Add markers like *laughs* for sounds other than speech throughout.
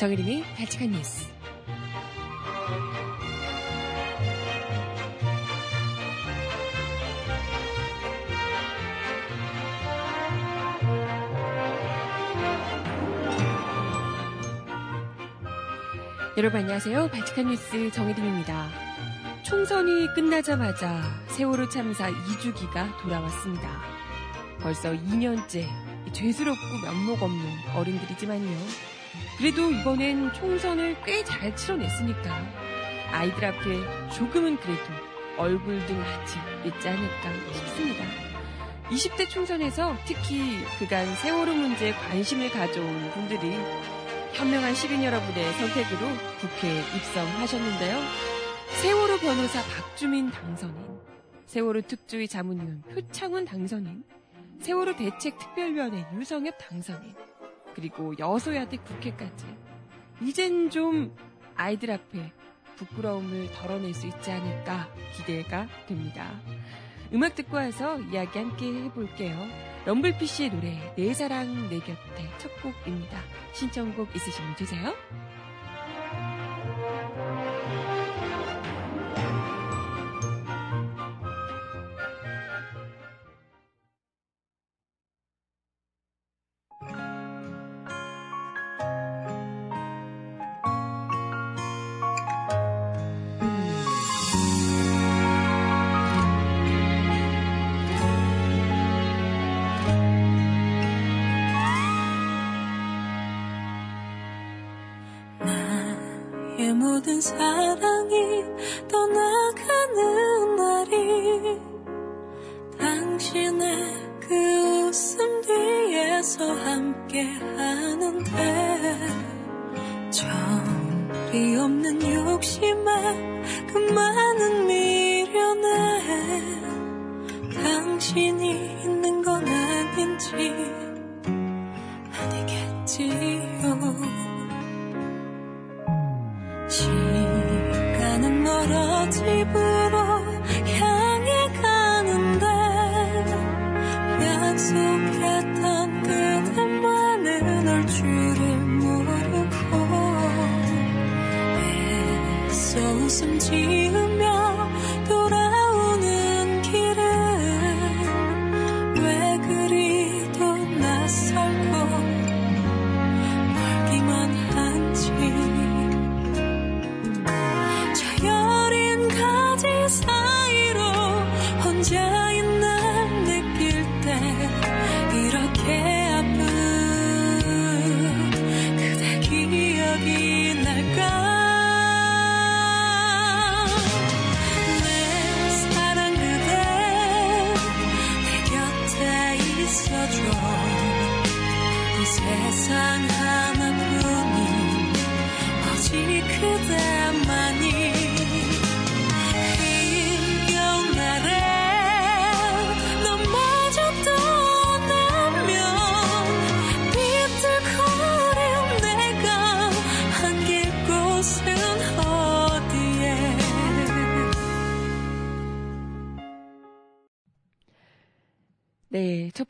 정혜림의 발칙한 뉴스. 여러분 안녕하세요. 발칙한 뉴스 정혜림입니다. 총선이 끝나자마자 세월호 참사 2주기가 돌아왔습니다. 벌써 2년째 죄스럽고 면목 없는 어른들이지만요. 그래도 이번엔 총선을 꽤 잘 치러냈으니까 아이들 앞에 조금은 그래도 얼굴 등 하지 있지 않을까 싶습니다. 20대 총선에서 특히 그간 세월호 문제에 관심을 가져온 분들이 현명한 시민 여러분의 선택으로 국회에 입성하셨는데요. 세월호 변호사 박주민 당선인, 세월호 특조위 자문위원 표창훈 당선인, 세월호 대책특별위원회 유성엽 당선인, 그리고 여소야대 국회까지. 이젠 좀 아이들 앞에 부끄러움을 덜어낼 수 있지 않을까 기대가 됩니다. 음악 듣고 와서 이야기 함께 해볼게요. 럼블피쉬의 노래 내 사랑 내 곁에 첫 곡입니다. 신청곡 있으시면 주세요. 절이 없는 욕심에 그 많은 미련에 당신이 있는 건 아닌지 아니겠지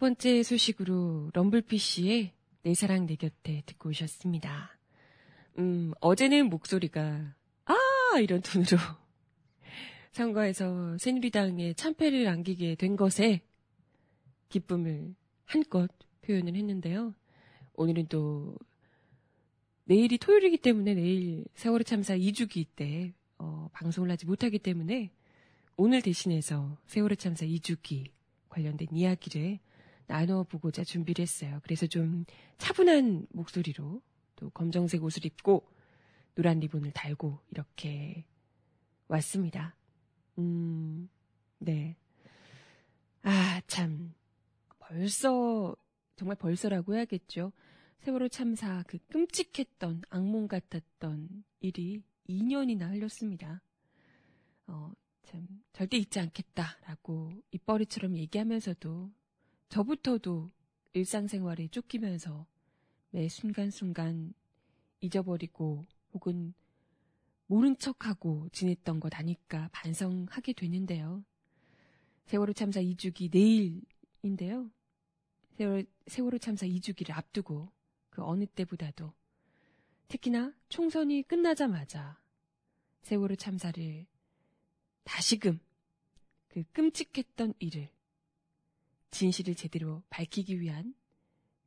번째 소식으로 럼블피쉬의 내 사랑 내 곁에 듣고 오셨습니다. 음, 어제는 목소리가 아 이런 톤으로 *laughs* 선거에서 새누리당에 참패를 안기게 된 것에 기쁨을 한껏 표현을 했는데요. 오늘은 또 내일이 토요일이기 때문에 내일 세월호 참사 2주기 때 어, 방송을 하지 못하기 때문에 오늘 대신해서 세월호 참사 2주기 관련된 이야기를 나눠보고자 준비를 했어요. 그래서 좀 차분한 목소리로 또 검정색 옷을 입고 노란 리본을 달고 이렇게 왔습니다. 음, 네. 아, 참. 벌써, 정말 벌써라고 해야겠죠. 세월호 참사 그 끔찍했던, 악몽 같았던 일이 2년이나 흘렸습니다. 어, 참, 절대 잊지 않겠다라고 입버릇처럼 얘기하면서도 저부터도 일상생활에 쫓기면서 매 순간순간 잊어버리고 혹은 모른 척하고 지냈던 것 아니까 반성하게 되는데요. 세월호 참사 2주기 내일인데요. 세월, 세월호 참사 2주기를 앞두고 그 어느 때보다도 특히나 총선이 끝나자마자 세월호 참사를 다시금 그 끔찍했던 일을 진실을 제대로 밝히기 위한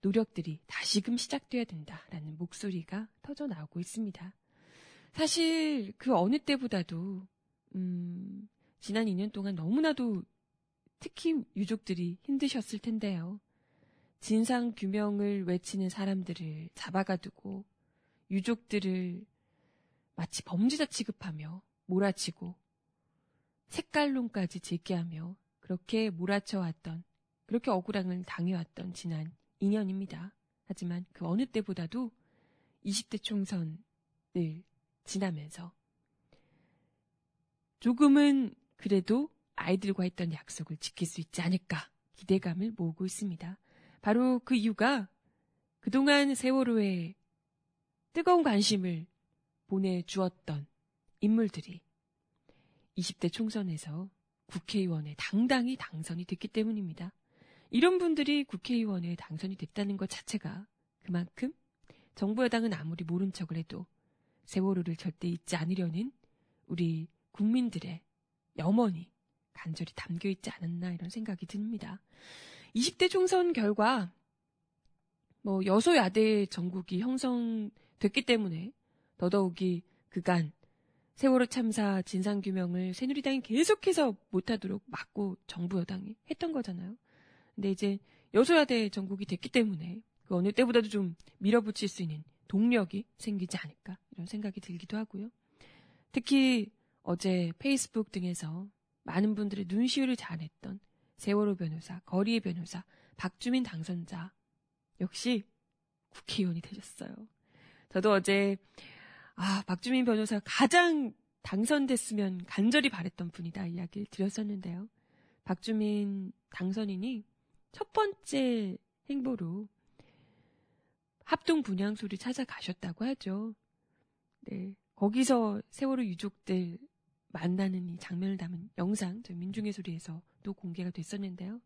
노력들이 다시금 시작돼야 된다라는 목소리가 터져 나오고 있습니다. 사실 그 어느 때보다도 음, 지난 2년 동안 너무나도 특히 유족들이 힘드셨을 텐데요. 진상 규명을 외치는 사람들을 잡아가두고 유족들을 마치 범죄자 취급하며 몰아치고 색깔론까지 제기하며 그렇게 몰아쳐왔던 그렇게 억울함을 당해왔던 지난 2년입니다. 하지만 그 어느 때보다도 20대 총선을 지나면서 조금은 그래도 아이들과 했던 약속을 지킬 수 있지 않을까 기대감을 모으고 있습니다. 바로 그 이유가 그동안 세월호에 뜨거운 관심을 보내주었던 인물들이 20대 총선에서 국회의원에 당당히 당선이 됐기 때문입니다. 이런 분들이 국회의원에 당선이 됐다는 것 자체가 그만큼 정부 여당은 아무리 모른 척을 해도 세월호를 절대 잊지 않으려는 우리 국민들의 염원이 간절히 담겨 있지 않았나 이런 생각이 듭니다. 20대 총선 결과 뭐 여소야대 전국이 형성됐기 때문에 더더욱이 그간 세월호 참사 진상규명을 새누리당이 계속해서 못하도록 막고 정부 여당이 했던 거잖아요. 근데 이제 여소야대 전국이 됐기 때문에 그 어느 때보다도 좀 밀어붙일 수 있는 동력이 생기지 않을까 이런 생각이 들기도 하고요. 특히 어제 페이스북 등에서 많은 분들의 눈시울을 잘했던 세월호 변호사, 거리의 변호사, 박주민 당선자 역시 국회의원이 되셨어요. 저도 어제 아 박주민 변호사 가장 당선됐으면 간절히 바랬던 분이다 이야기를 드렸었는데요. 박주민 당선인이 첫 번째 행보로 합동 분향소를 찾아가셨다고 하죠. 네. 거기서 세월호 유족들 만나는 이 장면을 담은 영상, 저 민중의 소리에서도 공개가 됐었는데요.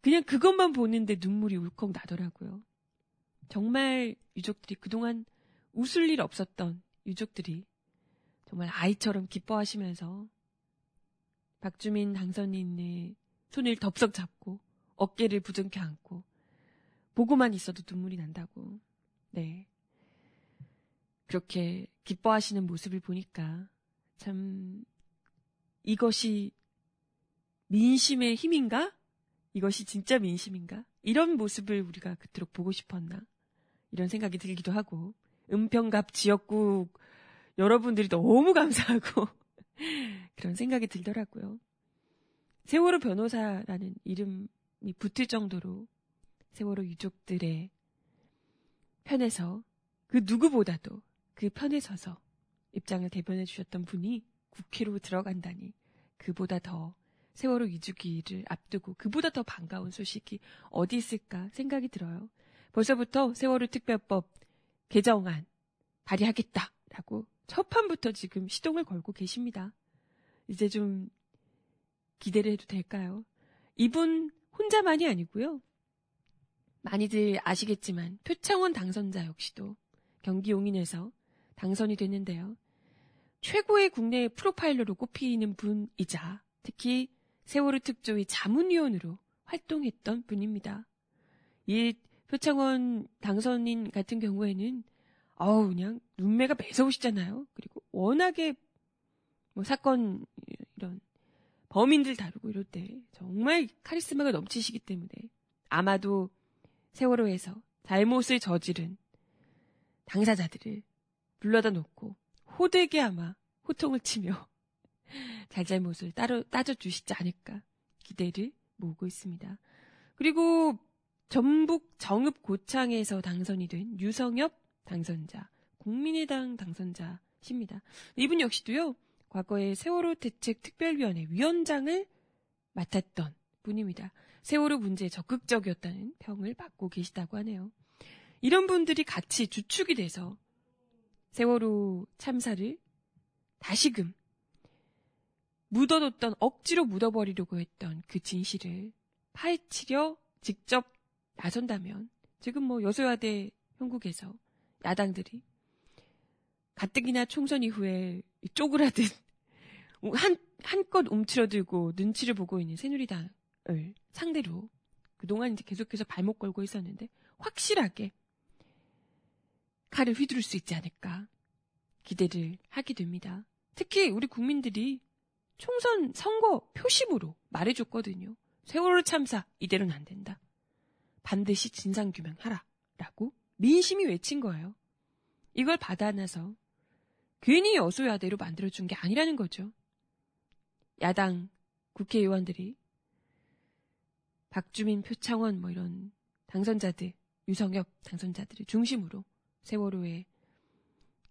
그냥 그것만 보는데 눈물이 울컥 나더라고요. 정말 유족들이 그동안 웃을 일 없었던 유족들이 정말 아이처럼 기뻐하시면서 박주민 당선인의 손을 덥석 잡고 어깨를 부둥켜 안고 보고만 있어도 눈물이 난다고. 네. 그렇게 기뻐하시는 모습을 보니까 참 이것이 민심의 힘인가? 이것이 진짜 민심인가? 이런 모습을 우리가 그토록 보고 싶었나? 이런 생각이 들기도 하고 은평갑 지역구 여러분들이 너무 감사하고 *laughs* 그런 생각이 들더라고요. 세월호 변호사라는 이름이 붙을 정도로 세월호 유족들의 편에서 그 누구보다도 그 편에 서서 입장을 대변해 주셨던 분이 국회로 들어간다니 그보다 더 세월호 위주기를 앞두고 그보다 더 반가운 소식이 어디 있을까 생각이 들어요. 벌써부터 세월호 특별법 개정안 발의하겠다라고 첫 판부터 지금 시동을 걸고 계십니다. 이제 좀 기대를 해도 될까요? 이분 혼자만이 아니고요. 많이들 아시겠지만 표창원 당선자 역시도 경기 용인에서 당선이 됐는데요. 최고의 국내 프로파일러로 꼽히는 분이자 특히 세월호 특조위 자문위원으로 활동했던 분입니다. 이 표창원 당선인 같은 경우에는 어우 그냥 눈매가 매서우시잖아요. 그리고 워낙에 뭐 사건 범인들 다루고 이럴 때 정말 카리스마가 넘치시기 때문에 아마도 세월호에서 잘못을 저지른 당사자들을 불러다 놓고 호되게 아마 호통을 치며 *laughs* 잘잘못을 따로 따져주시지 않을까 기대를 모으고 있습니다. 그리고 전북 정읍 고창에서 당선이 된 유성엽 당선자, 국민의당 당선자십니다. 이분 역시도요, 과거에 세월호 대책 특별위원회 위원장을 맡았던 분입니다. 세월호 문제에 적극적이었다는 평을 받고 계시다고 하네요. 이런 분들이 같이 주축이 돼서 세월호 참사를 다시금 묻어뒀던 억지로 묻어버리려고 했던 그 진실을 파헤치려 직접 나선다면 지금 뭐 여소야대 형국에서 야당들이 가뜩이나 총선 이후에 쪼그라든 한 한껏 움츠러들고 눈치를 보고 있는 새누리당을 상대로 그동안 이제 계속해서 발목 걸고 있었는데 확실하게 칼을 휘두를 수 있지 않을까 기대를 하게 됩니다. 특히 우리 국민들이 총선 선거 표심으로 말해줬거든요. 세월호 참사 이대로는 안 된다. 반드시 진상규명하라. 라고 민심이 외친 거예요. 이걸 받아놔서 괜히 여소야대로 만들어준 게 아니라는 거죠. 야당 국회의원들이 박주민, 표창원 뭐 이런 당선자들, 유성엽 당선자들을 중심으로 세월호에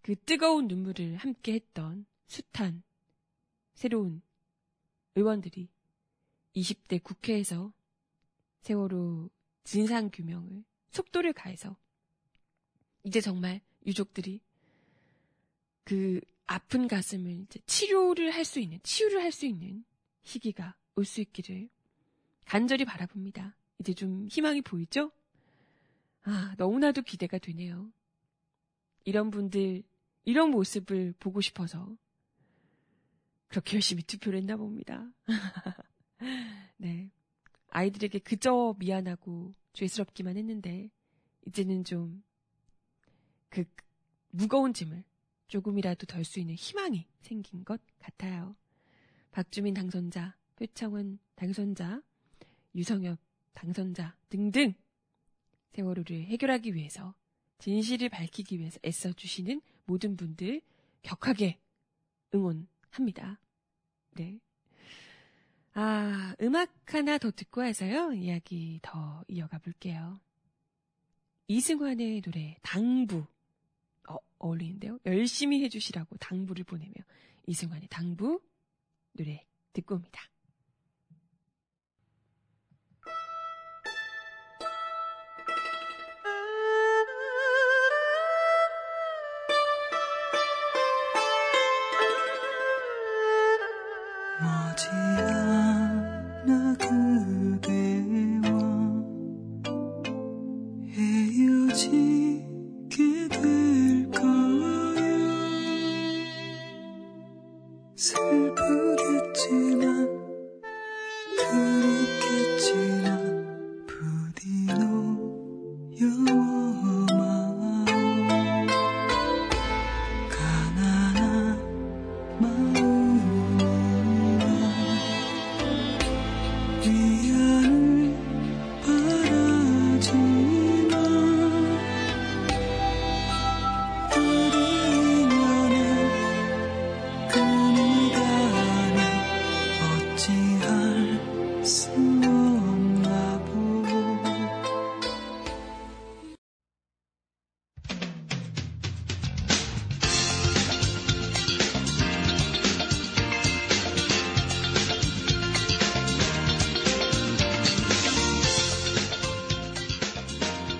그 뜨거운 눈물을 함께 했던 숱한 새로운 의원들이 20대 국회에서 세월호 진상규명을 속도를 가해서 이제 정말 유족들이 그 아픈 가슴을 치료를 할 수 있는, 치유를 할 수 있는 시기가 올 수 있기를 간절히 바라봅니다. 이제 좀 희망이 보이죠? 아, 너무나도 기대가 되네요. 이런 분들, 이런 모습을 보고 싶어서 그렇게 열심히 투표를 했나 봅니다. *laughs* 네. 아이들에게 그저 미안하고 죄스럽기만 했는데, 이제는 좀, 그, 무거운 짐을 조금이라도 덜 수 있는 희망이 생긴 것 같아요. 박주민 당선자, 표창원 당선자, 유성엽 당선자 등등 세월호를 해결하기 위해서 진실을 밝히기 위해서 애써주시는 모든 분들 격하게 응원합니다. 네. 아, 음악 하나 더 듣고 와서요. 이야기 더 이어가 볼게요. 이승환의 노래, 당부. 어, 어울리는데요. 열심히 해주시라고 당부를 보내며 이승환의 당부 노래 듣고 옵니다.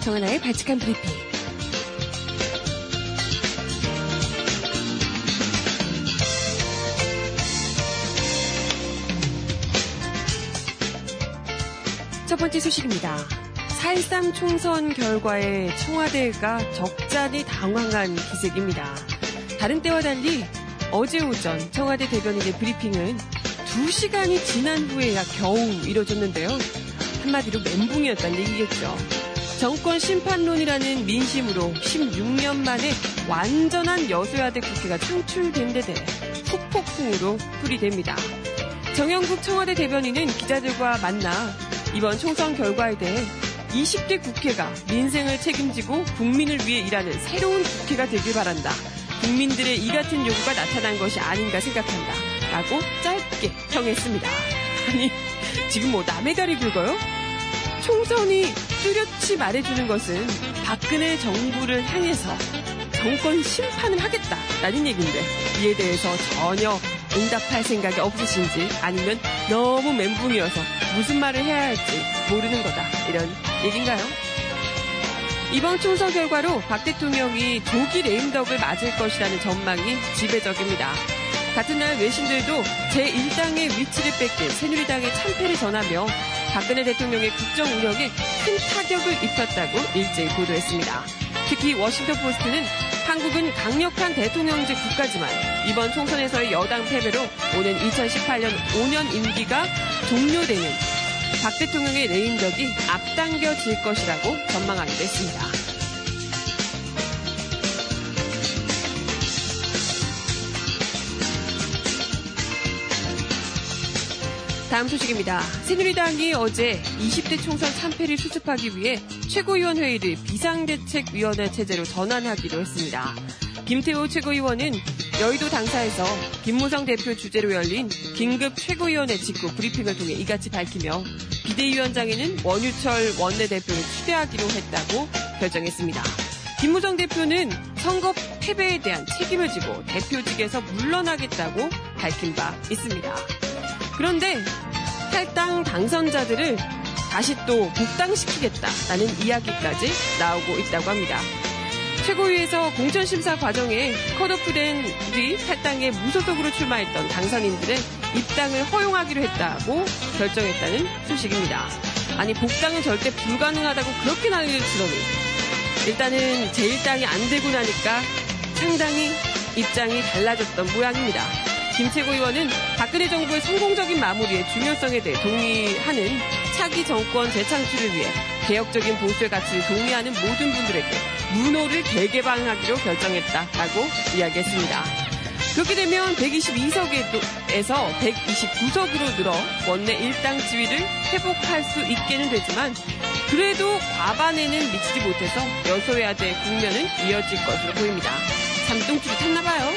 정하나의 발칙한 브리핑. 첫 번째 소식입니다. 4.13 총선 결과에 청와대가 적잖이 당황한 기색입니다. 다른 때와 달리 어제 오전 청와대 대변인의 브리핑은 2시간이 지난 후에야 겨우 이뤄졌는데요. 한마디로 멘붕이었다는 얘기겠죠. 정권 심판론이라는 민심으로 16년 만에 완전한 여소야대 국회가 창출된 데 대해 후폭풍으로 풀이됩니다. 정영국 청와대 대변인은 기자들과 만나 이번 총선 결과에 대해 20대 국회가 민생을 책임지고 국민을 위해 일하는 새로운 국회가 되길 바란다. 국민들의 이 같은 요구가 나타난 것이 아닌가 생각한다. 라고 짧게 평했습니다. 아니, 지금 뭐 남의 다리 긁어요? 총선이 뚜렷이 말해주는 것은 박근혜 정부를 향해서 정권 심판을 하겠다라는 얘기인데 이에 대해서 전혀 응답할 생각이 없으신지 아니면 너무 멘붕이어서 무슨 말을 해야 할지 모르는 거다 이런 얘기인가요? 이번 총선 결과로 박 대통령이 조기 레임덕을 맞을 것이라는 전망이 지배적입니다. 같은 날 외신들도 제1당의 위치를 뺏긴 새누리당의 참패를 전하며 박근혜 대통령의 국정 운영에 큰 타격을 입혔다고 일제히 보도했습니다. 특히 워싱턴 포스트는 한국은 강력한 대통령제 국가지만 이번 총선에서의 여당 패배로 오는 2018년 5년 임기가 종료되는 박 대통령의 레임덕이 앞당겨질 것이라고 전망하기도 했습니다. 다음 소식입니다. 새누리당이 어제 20대 총선 참패를 수습하기 위해 최고위원회의를 비상대책위원회 체제로 전환하기로 했습니다. 김태호 최고위원은 여의도 당사에서 김무성 대표 주재로 열린 긴급 최고위원회 직후 브리핑을 통해 이같이 밝히며 비대위원장에는 원유철 원내대표를 추대하기로 했다고 결정했습니다. 김무성 대표는 선거 패배에 대한 책임을 지고 대표직에서 물러나겠다고 밝힌 바 있습니다. 그런데 탈당 당선자들을 다시 또 복당시키겠다라는 이야기까지 나오고 있다고 합니다. 최고위에서 공천심사 과정에 컷오프된 뒤 탈당에 무소속으로 출마했던 당선인들의 입당을 허용하기로 했다고 결정했다는 소식입니다. 아니 복당은 절대 불가능하다고 그렇게 난리를 치더니 일단은 제1당이 안 되고 나니까 상당히 입장이 달라졌던 모양입니다. 김채고 의원은 박근혜 정부의 성공적인 마무리의 중요성에 대해 동의하는 차기 정권 재창출을 위해 개혁적인 보수의 가치를 동의하는 모든 분들에게 문호를 개개방하기로 결정했다라고 이야기했습니다. 그렇게 되면 122석에서 129석으로 늘어 원내 일당 지위를 회복할 수 있게는 되지만 그래도 과반에는 미치지 못해서 여소야대 국면은 이어질 것으로 보입니다. 잠동줄이 탔나봐요.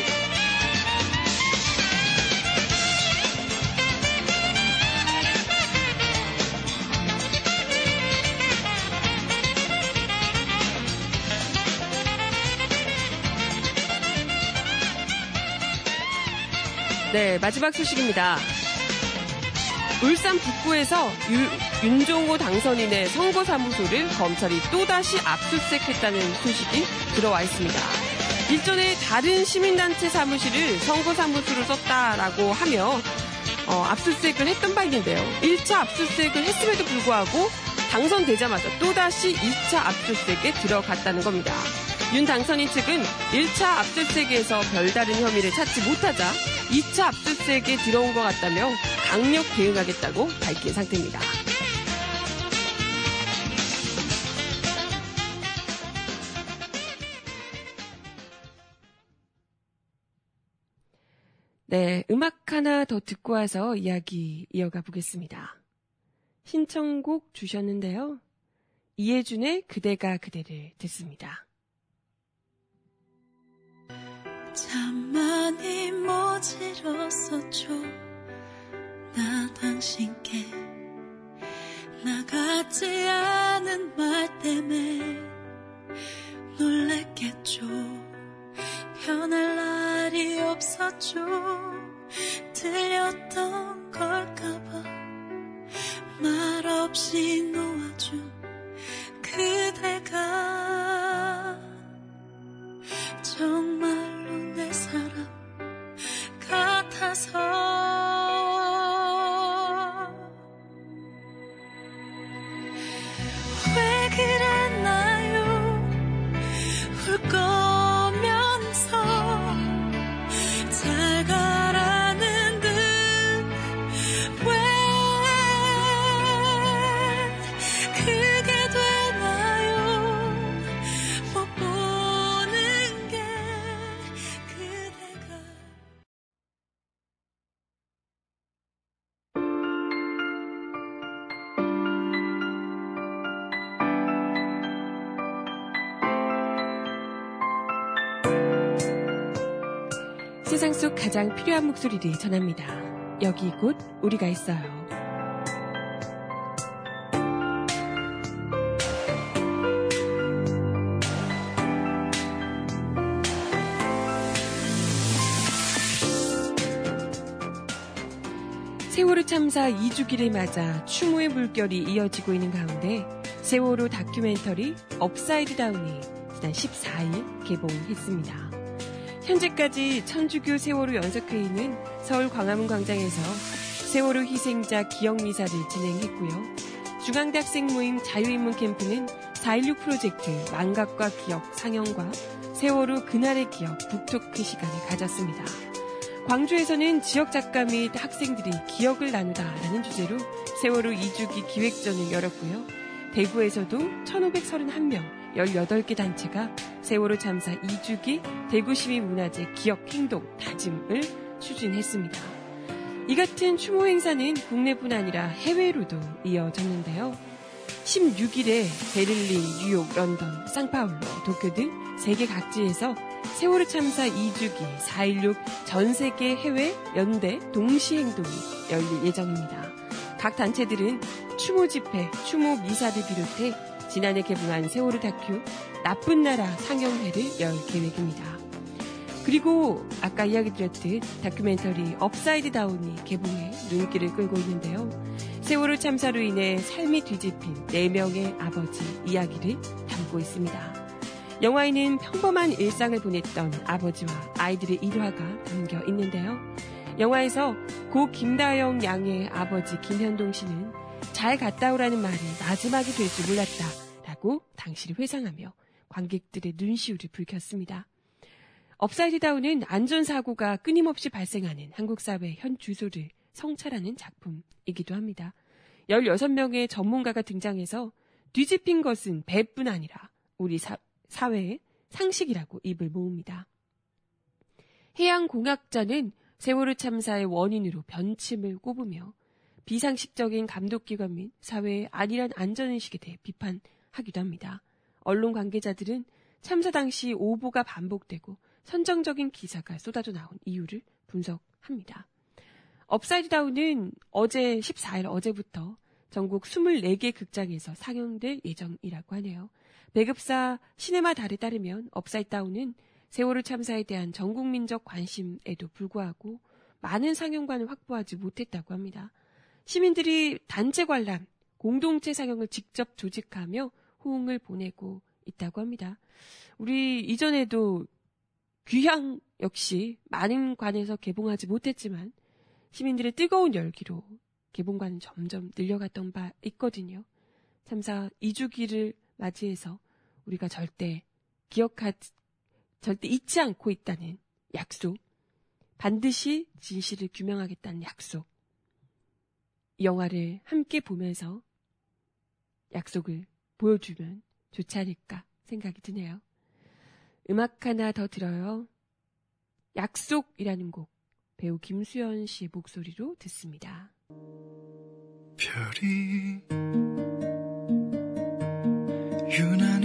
네, 마지막 소식입니다. 울산 북구에서 유, 윤종호 당선인의 선거사무소를 검찰이 또다시 압수수색했다는 소식이 들어와 있습니다. 일전에 다른 시민단체 사무실을 선거사무소로 썼다라고 하며 어, 압수수색을 했던 바 있는데요. 1차 압수수색을 했음에도 불구하고 당선되자마자 또다시 2차 압수수색에 들어갔다는 겁니다. 윤 당선인 측은 1차 압수수색에서 별다른 혐의를 찾지 못하자 2차 압수수색에 들어온 것 같다며 강력 대응하겠다고 밝힌 상태입니다. 네, 음악 하나 더 듣고 와서 이야기 이어가 보겠습니다. 신청곡 주셨는데요. 이해준의 그대가 그대를 듣습니다. 많이 모질었었죠. 나 당신께 나 같지 않은 말 때문에 놀랬겠죠. 변할 날이 없었죠. 들렸던 걸까봐 말없이 놓아준 그대가 사랑 같아 세상 속 가장 필요한 목소리를 전합니다. 여기 곧 우리가 있어요. 세월호 참사 2주기를 맞아 추모의 물결이 이어지고 있는 가운데 세월호 다큐멘터리 업사이드 다운이 지난 14일 개봉했습니다. 현재까지 천주교 세월호 연석회의는 서울 광화문 광장에서 세월호 희생자 기억미사를 진행했고요. 중앙대학생 모임 자유인문 캠프는 4.16 프로젝트 망각과 기억 상영과 세월호 그날의 기억 북토크 시간을 가졌습니다. 광주에서는 지역 작가 및 학생들이 기억을 나누다라는 주제로 세월호 2주기 기획전을 열었고요. 대구에서도 1,531명, 18개 단체가 세월호 참사 2주기 대구시민 문화재 기억 행동 다짐을 추진했습니다. 이 같은 추모 행사는 국내뿐 아니라 해외로도 이어졌는데요. 16일에 베를린, 뉴욕, 런던, 상파울로, 도쿄 등 세계 각지에서 세월호 참사 2주기 4.16 전 세계 해외 연대 동시 행동이 열릴 예정입니다. 각 단체들은 추모 집회, 추모 미사를 비롯해 지난해 개봉한 세월호 다큐 나쁜 나라 상영회를 열 계획입니다. 그리고 아까 이야기 드렸듯 다큐멘터리 업사이드 다운이 개봉해 눈길을 끌고 있는데요. 세월호 참사로 인해 삶이 뒤집힌 4명의 아버지 이야기를 담고 있습니다. 영화에는 평범한 일상을 보냈던 아버지와 아이들의 일화가 담겨 있는데요. 영화에서 고 김다영 양의 아버지 김현동 씨는 잘 갔다 오라는 말이 마지막이 될 줄 몰랐다 라고 당시를 회상하며 관객들의 눈시울을 붉혔습니다. 업사이드 다운은 안전사고가 끊임없이 발생하는 한국 사회 현 주소를 성찰하는 작품이기도 합니다. 16명의 전문가가 등장해서 뒤집힌 것은 배뿐 아니라 우리 사, 사회의 상식이라고 입을 모읍니다. 해양공학자는 세월호 참사의 원인으로 변침을 꼽으며 비상식적인 감독기관 및 사회의 안일한 안전의식에 대해 비판하기도 합니다. 언론 관계자들은 참사 당시 오보가 반복되고 선정적인 기사가 쏟아져 나온 이유를 분석합니다. 업사이드 다운은 어제 14일 어제부터 전국 24개 극장에서 상영될 예정이라고 하네요. 배급사 시네마 달에 따르면 업사이드 다운은 세월호 참사에 대한 전 국민적 관심에도 불구하고 많은 상영관을 확보하지 못했다고 합니다. 시민들이 단체 관람, 공동체 상영을 직접 조직하며 호응을 보내고 있다고 합니다. 우리 이전에도 귀향 역시 많은 관에서 개봉하지 못했지만 시민들의 뜨거운 열기로 개봉관은 점점 늘려갔던 바 있거든요. 참사 2주기를 맞이해서 우리가 절대 기억하지, 절대 잊지 않고 있다는 약속, 반드시 진실을 규명하겠다는 약속, 이 영화를 함께 보면서 약속을 보여주면 좋지 않을까 생각이 드네요. 음악 하나 더 들어요. 약속이라는 곡 배우 김수현 씨의 목소리로 듣습니다. 별이 유난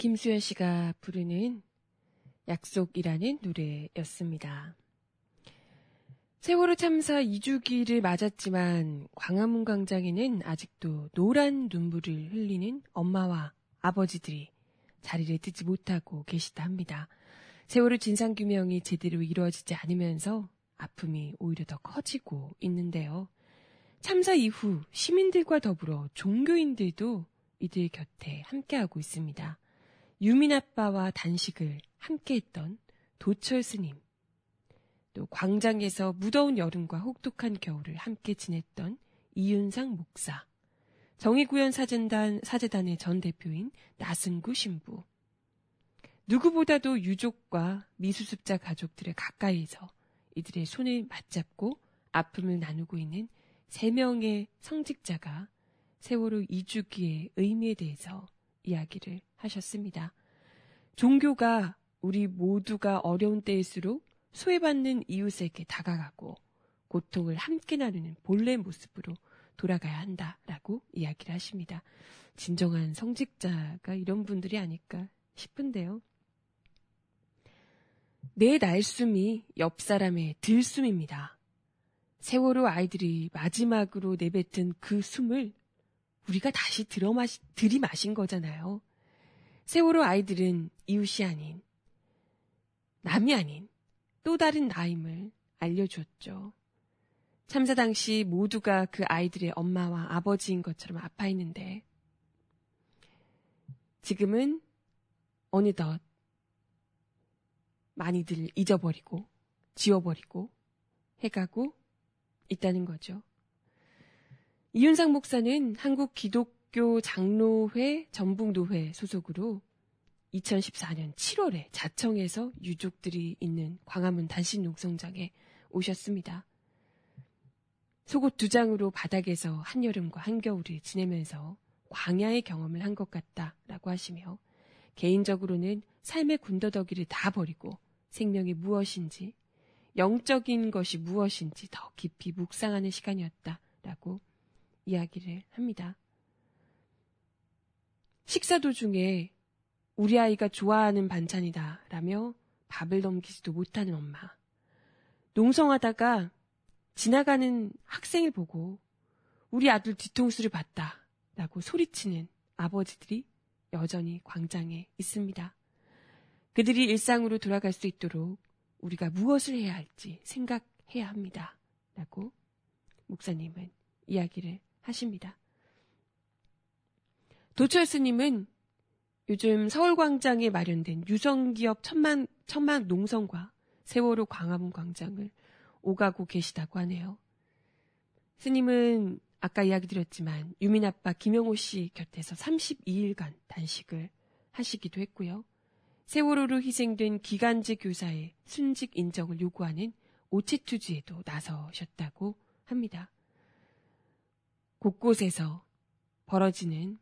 김수현 씨가 부르는 약속이라는 노래였습니다. 세월호 참사 2주기를 맞았지만 광화문 광장에는 아직도 노란 눈물을 흘리는 엄마와 아버지들이 자리를 뜨지 못하고 계시다 합니다. 세월호 진상규명이 제대로 이루어지지 않으면서 아픔이 오히려 더 커지고 있는데요. 참사 이후 시민들과 더불어 종교인들도 이들 곁에 함께하고 있습니다. 유민 아빠와 단식을 함께 했던 도철 스님, 또 광장에서 무더운 여름과 혹독한 겨울을 함께 지냈던 이윤상 목사, 정의구현 사재단, 사재단의 전 대표인 나승구 신부, 누구보다도 유족과 미수습자 가족들의 가까이에서 이들의 손을 맞잡고 아픔을 나누고 있는 세 명의 성직자가 세월호 2주기의 의미에 대해서 이야기를 하셨습니다. 종교가 우리 모두가 어려운 때일수록 소외받는 이웃에게 다가가고 고통을 함께 나누는 본래 모습으로 돌아가야 한다라고 이야기를 하십니다. 진정한 성직자가 이런 분들이 아닐까 싶은데요. 내 날숨이 옆 사람의 들숨입니다. 세월호 아이들이 마지막으로 내뱉은 그 숨을 우리가 다시 들어마시, 들이마신 거잖아요. 세월호 아이들은 이웃이 아닌, 남이 아닌 또 다른 나임을 알려주었죠. 참사 당시 모두가 그 아이들의 엄마와 아버지인 것처럼 아파했는데, 지금은 어느덧 많이들 잊어버리고, 지워버리고, 해가고 있다는 거죠. 이윤상 목사는 한국 기독 교 장로회 전북노회 소속으로 2014년 7월에 자청에서 유족들이 있는 광화문 단신 농성장에 오셨습니다. 속옷 두 장으로 바닥에서 한여름과 한겨울을 지내면서 광야의 경험을 한 것 같다라고 하시며 개인적으로는 삶의 군더더기를 다 버리고 생명이 무엇인지 영적인 것이 무엇인지 더 깊이 묵상하는 시간이었다라고 이야기를 합니다. 식사 도중에 우리 아이가 좋아하는 반찬이다 라며 밥을 넘기지도 못하는 엄마. 농성하다가 지나가는 학생을 보고 우리 아들 뒤통수를 봤다 라고 소리치는 아버지들이 여전히 광장에 있습니다. 그들이 일상으로 돌아갈 수 있도록 우리가 무엇을 해야 할지 생각해야 합니다. 라고 목사님은 이야기를 하십니다. 도철스님은 요즘 서울광장에 마련된 유성기업 천만, 천만 농성과 세월호 광화문 광장을 오가고 계시다고 하네요. 스님은 아까 이야기 드렸지만 유민 아빠 김영호 씨 곁에서 32일간 단식을 하시기도 했고요. 세월호로 희생된 기간제 교사의 순직 인정을 요구하는 오체투지에도 나서셨다고 합니다. 곳곳에서 벌어지는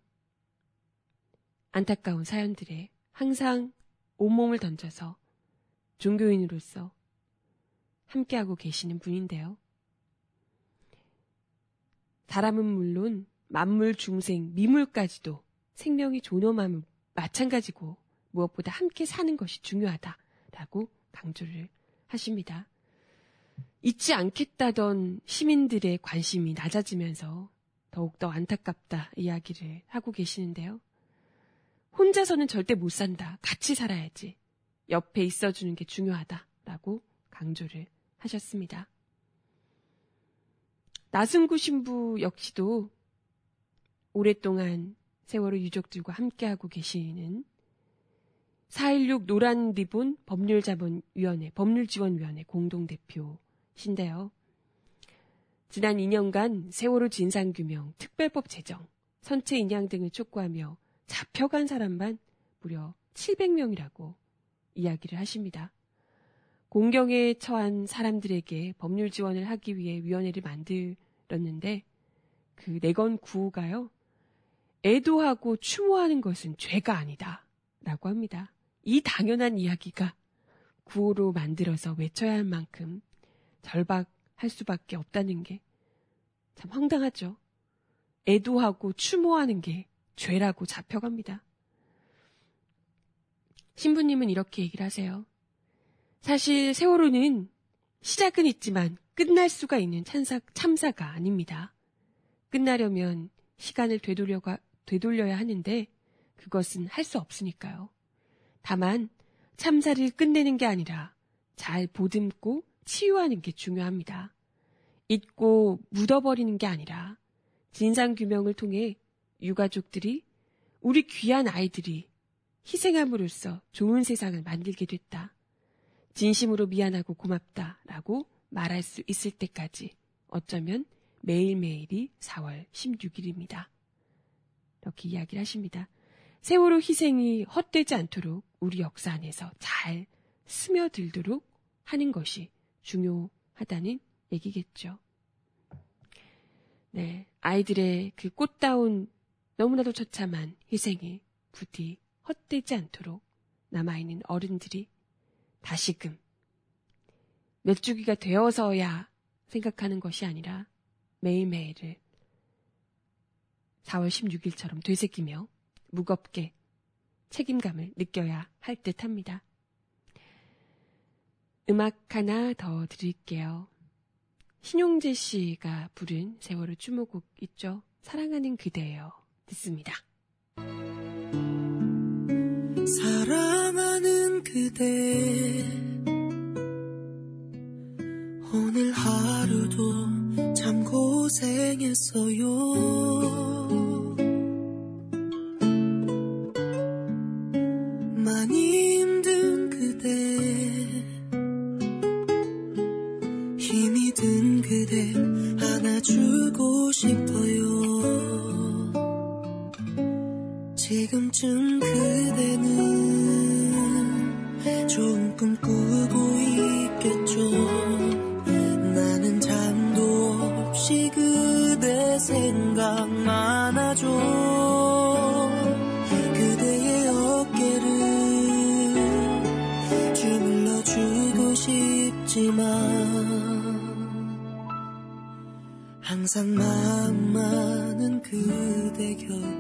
안타까운 사연들에 항상 온몸을 던져서 종교인으로서 함께하고 계시는 분인데요. 사람은 물론 만물 중생, 미물까지도 생명이 존엄함은 마찬가지고 무엇보다 함께 사는 것이 중요하다라고 강조를 하십니다. 잊지 않겠다던 시민들의 관심이 낮아지면서 더욱더 안타깝다 이야기를 하고 계시는데요. 혼자서는 절대 못 산다. 같이 살아야지. 옆에 있어주는 게 중요하다 라고 강조를 하셨습니다. 나승구 신부 역시도 오랫동안 세월호 유족들과 함께하고 계시는 4.16 노란 리본 법률자본위원회, 법률지원위원회 공동대표신데요. 지난 2년간 세월호 진상규명, 특별법 제정, 선체 인양 등을 촉구하며 잡혀간 사람만 무려 700명이라고 이야기를 하십니다. 공경에 처한 사람들에게 법률 지원을 하기 위해 위원회를 만들었는데 그 내건 구호가요. 애도하고 추모하는 것은 죄가 아니다. 라고 합니다. 이 당연한 이야기가 구호로 만들어서 외쳐야 할 만큼 절박할 수밖에 없다는 게 참 황당하죠. 애도하고 추모하는 게 죄라고 잡혀갑니다. 신부님은 이렇게 얘기를 하세요. 사실 세월호는 시작은 있지만 끝날 수가 있는 참사, 참사가 아닙니다. 끝나려면 시간을 되돌려가, 되돌려야 하는데 그것은 할 수 없으니까요. 다만 참사를 끝내는 게 아니라 잘 보듬고 치유하는 게 중요합니다. 잊고 묻어버리는 게 아니라 진상규명을 통해 유가족들이 우리 귀한 아이들이 희생함으로써 좋은 세상을 만들게 됐다. 진심으로 미안하고 고맙다 라고 말할 수 있을 때까지 어쩌면 매일매일이 4월 16일입니다. 이렇게 이야기를 하십니다. 세월호 희생이 헛되지 않도록 우리 역사 안에서 잘 스며들도록 하는 것이 중요하다는 얘기겠죠. 네, 아이들의 그 꽃다운 너무나도 처참한 희생이 부디 헛되지 않도록 남아있는 어른들이 다시금 몇 주기가 되어서야 생각하는 것이 아니라 매일매일을 4월 16일처럼 되새기며 무겁게 책임감을 느껴야 할 듯 합니다. 음악 하나 더 드릴게요. 신용재 씨가 부른 세월호 추모곡 있죠? 사랑하는 그대요. 듣습니다. 사랑하는 그대 오늘 하루도 참 고생했어요 지금쯤 그대는 좋은 꿈 꾸고 있겠죠 나는 잠도 없이 그대 생각만 하죠 그대의 어깨를 주물러 주고 싶지만 항상 마음만은 그대 있어요.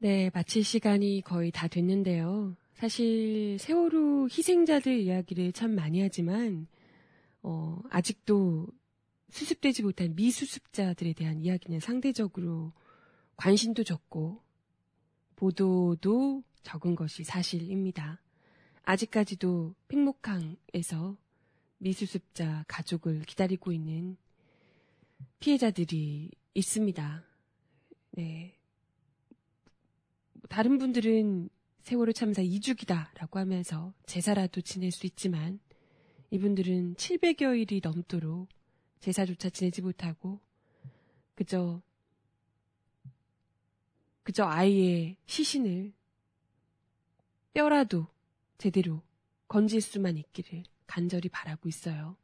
네, 마칠 시간이 거의 다 됐는데요. 사실 세월호 희생자들 이야기를 참 많이 하지만 어, 아직도 수습되지 못한 미수습자들에 대한 이야기는 상대적으로 관심도 적고 보도도 적은 것이 사실입니다. 아직까지도 팽목항에서 미수습자 가족을 기다리고 있는 피해자들이 있습니다. 네. 다른 분들은 세월호 참사 2주기다라고 하면서 제사라도 지낼 수 있지만 이분들은 700여일이 넘도록 제사조차 지내지 못하고 그저 그저 아이의 시신을 뼈라도 제대로 건질 수만 있기를 간절히 바라고 있어요.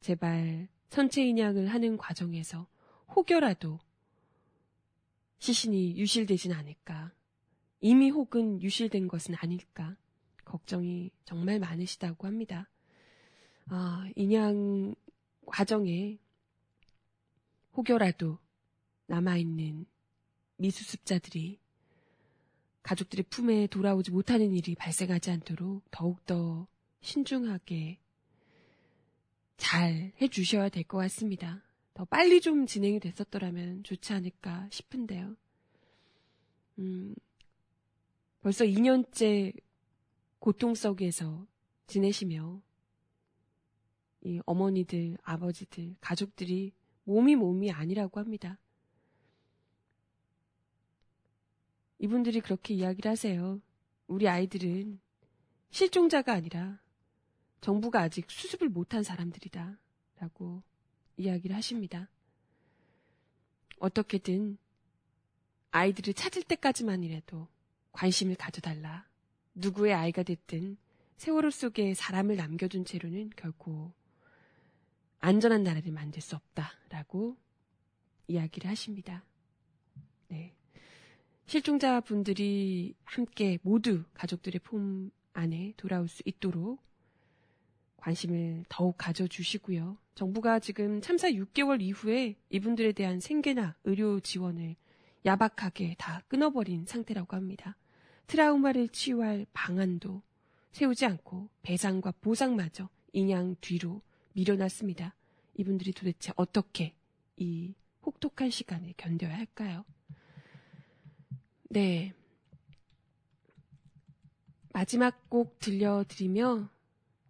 제발 선체 인양을 하는 과정에서 혹여라도 시신이 유실되진 않을까. 이미 혹은 유실된 것은 아닐까. 걱정이 정말 많으시다고 합니다. 아, 인양 과정에 혹여라도 남아있는 미수습자들이 가족들의 품에 돌아오지 못하는 일이 발생하지 않도록 더욱더 신중하게 잘 해주셔야 될 것 같습니다. 더 빨리 좀 진행이 됐었더라면 좋지 않을까 싶은데요. 음, 벌써 2년째 고통 속에서 지내시며 이 어머니들, 아버지들, 가족들이 몸이 몸이 아니라고 합니다. 이분들이 그렇게 이야기를 하세요. 우리 아이들은 실종자가 아니라 정부가 아직 수습을 못한 사람들이다. 라고 이야기를 하십니다. 어떻게든 아이들을 찾을 때까지만이라도 관심을 가져달라. 누구의 아이가 됐든 세월호 속에 사람을 남겨둔 채로는 결코 안전한 나라를 만들 수 없다라고 이야기를 하십니다. 네. 실종자 분들이 함께 모두 가족들의 품 안에 돌아올 수 있도록 관심을 더욱 가져주시고요. 정부가 지금 참사 6개월 이후에 이분들에 대한 생계나 의료 지원을 야박하게 다 끊어버린 상태라고 합니다. 트라우마를 치유할 방안도 세우지 않고 배상과 보상마저 인양 뒤로 밀어놨습니다. 이분들이 도대체 어떻게 이 혹독한 시간을 견뎌야 할까요? 네. 마지막 곡 들려드리며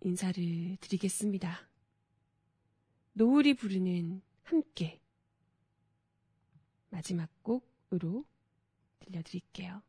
인사를 드리겠습니다. 노을이 부르는 함께 마지막 곡으로 들려드릴게요.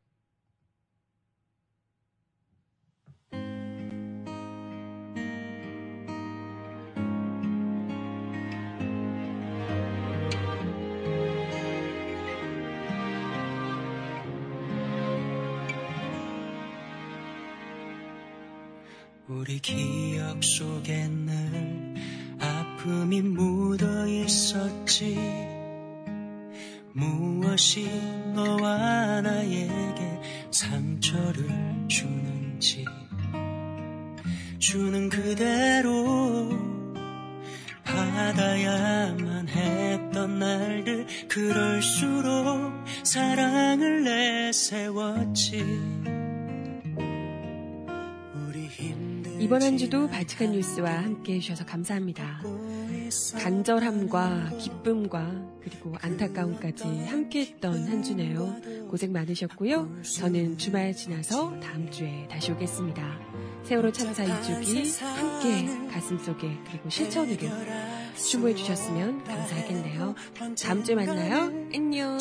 우리 기억 속에는 아픔이 묻어 있었지. 무엇이 너와 나에게 상처를 주는지. 주는 그대로 받아야만 했던 날들. 그럴수록 사랑을 내세웠지 이번 한 주도 바치칸 뉴스와 함께 해주셔서 감사합니다. 간절함과 기쁨과 그리고 안타까움까지 함께 했던 한 주네요. 고생 많으셨고요. 저는 주말 지나서 다음 주에 다시 오겠습니다. 세월호 참사 2주기 함께 가슴속에 그리고 실천으로 추모해 주셨으면 감사하겠네요. 다음 주에 만나요. 안녕.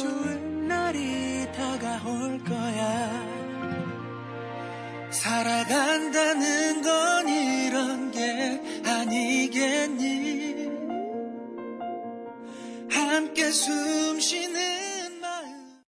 살아간다는 건 이런 게 아니겠니? 함께 숨 쉬는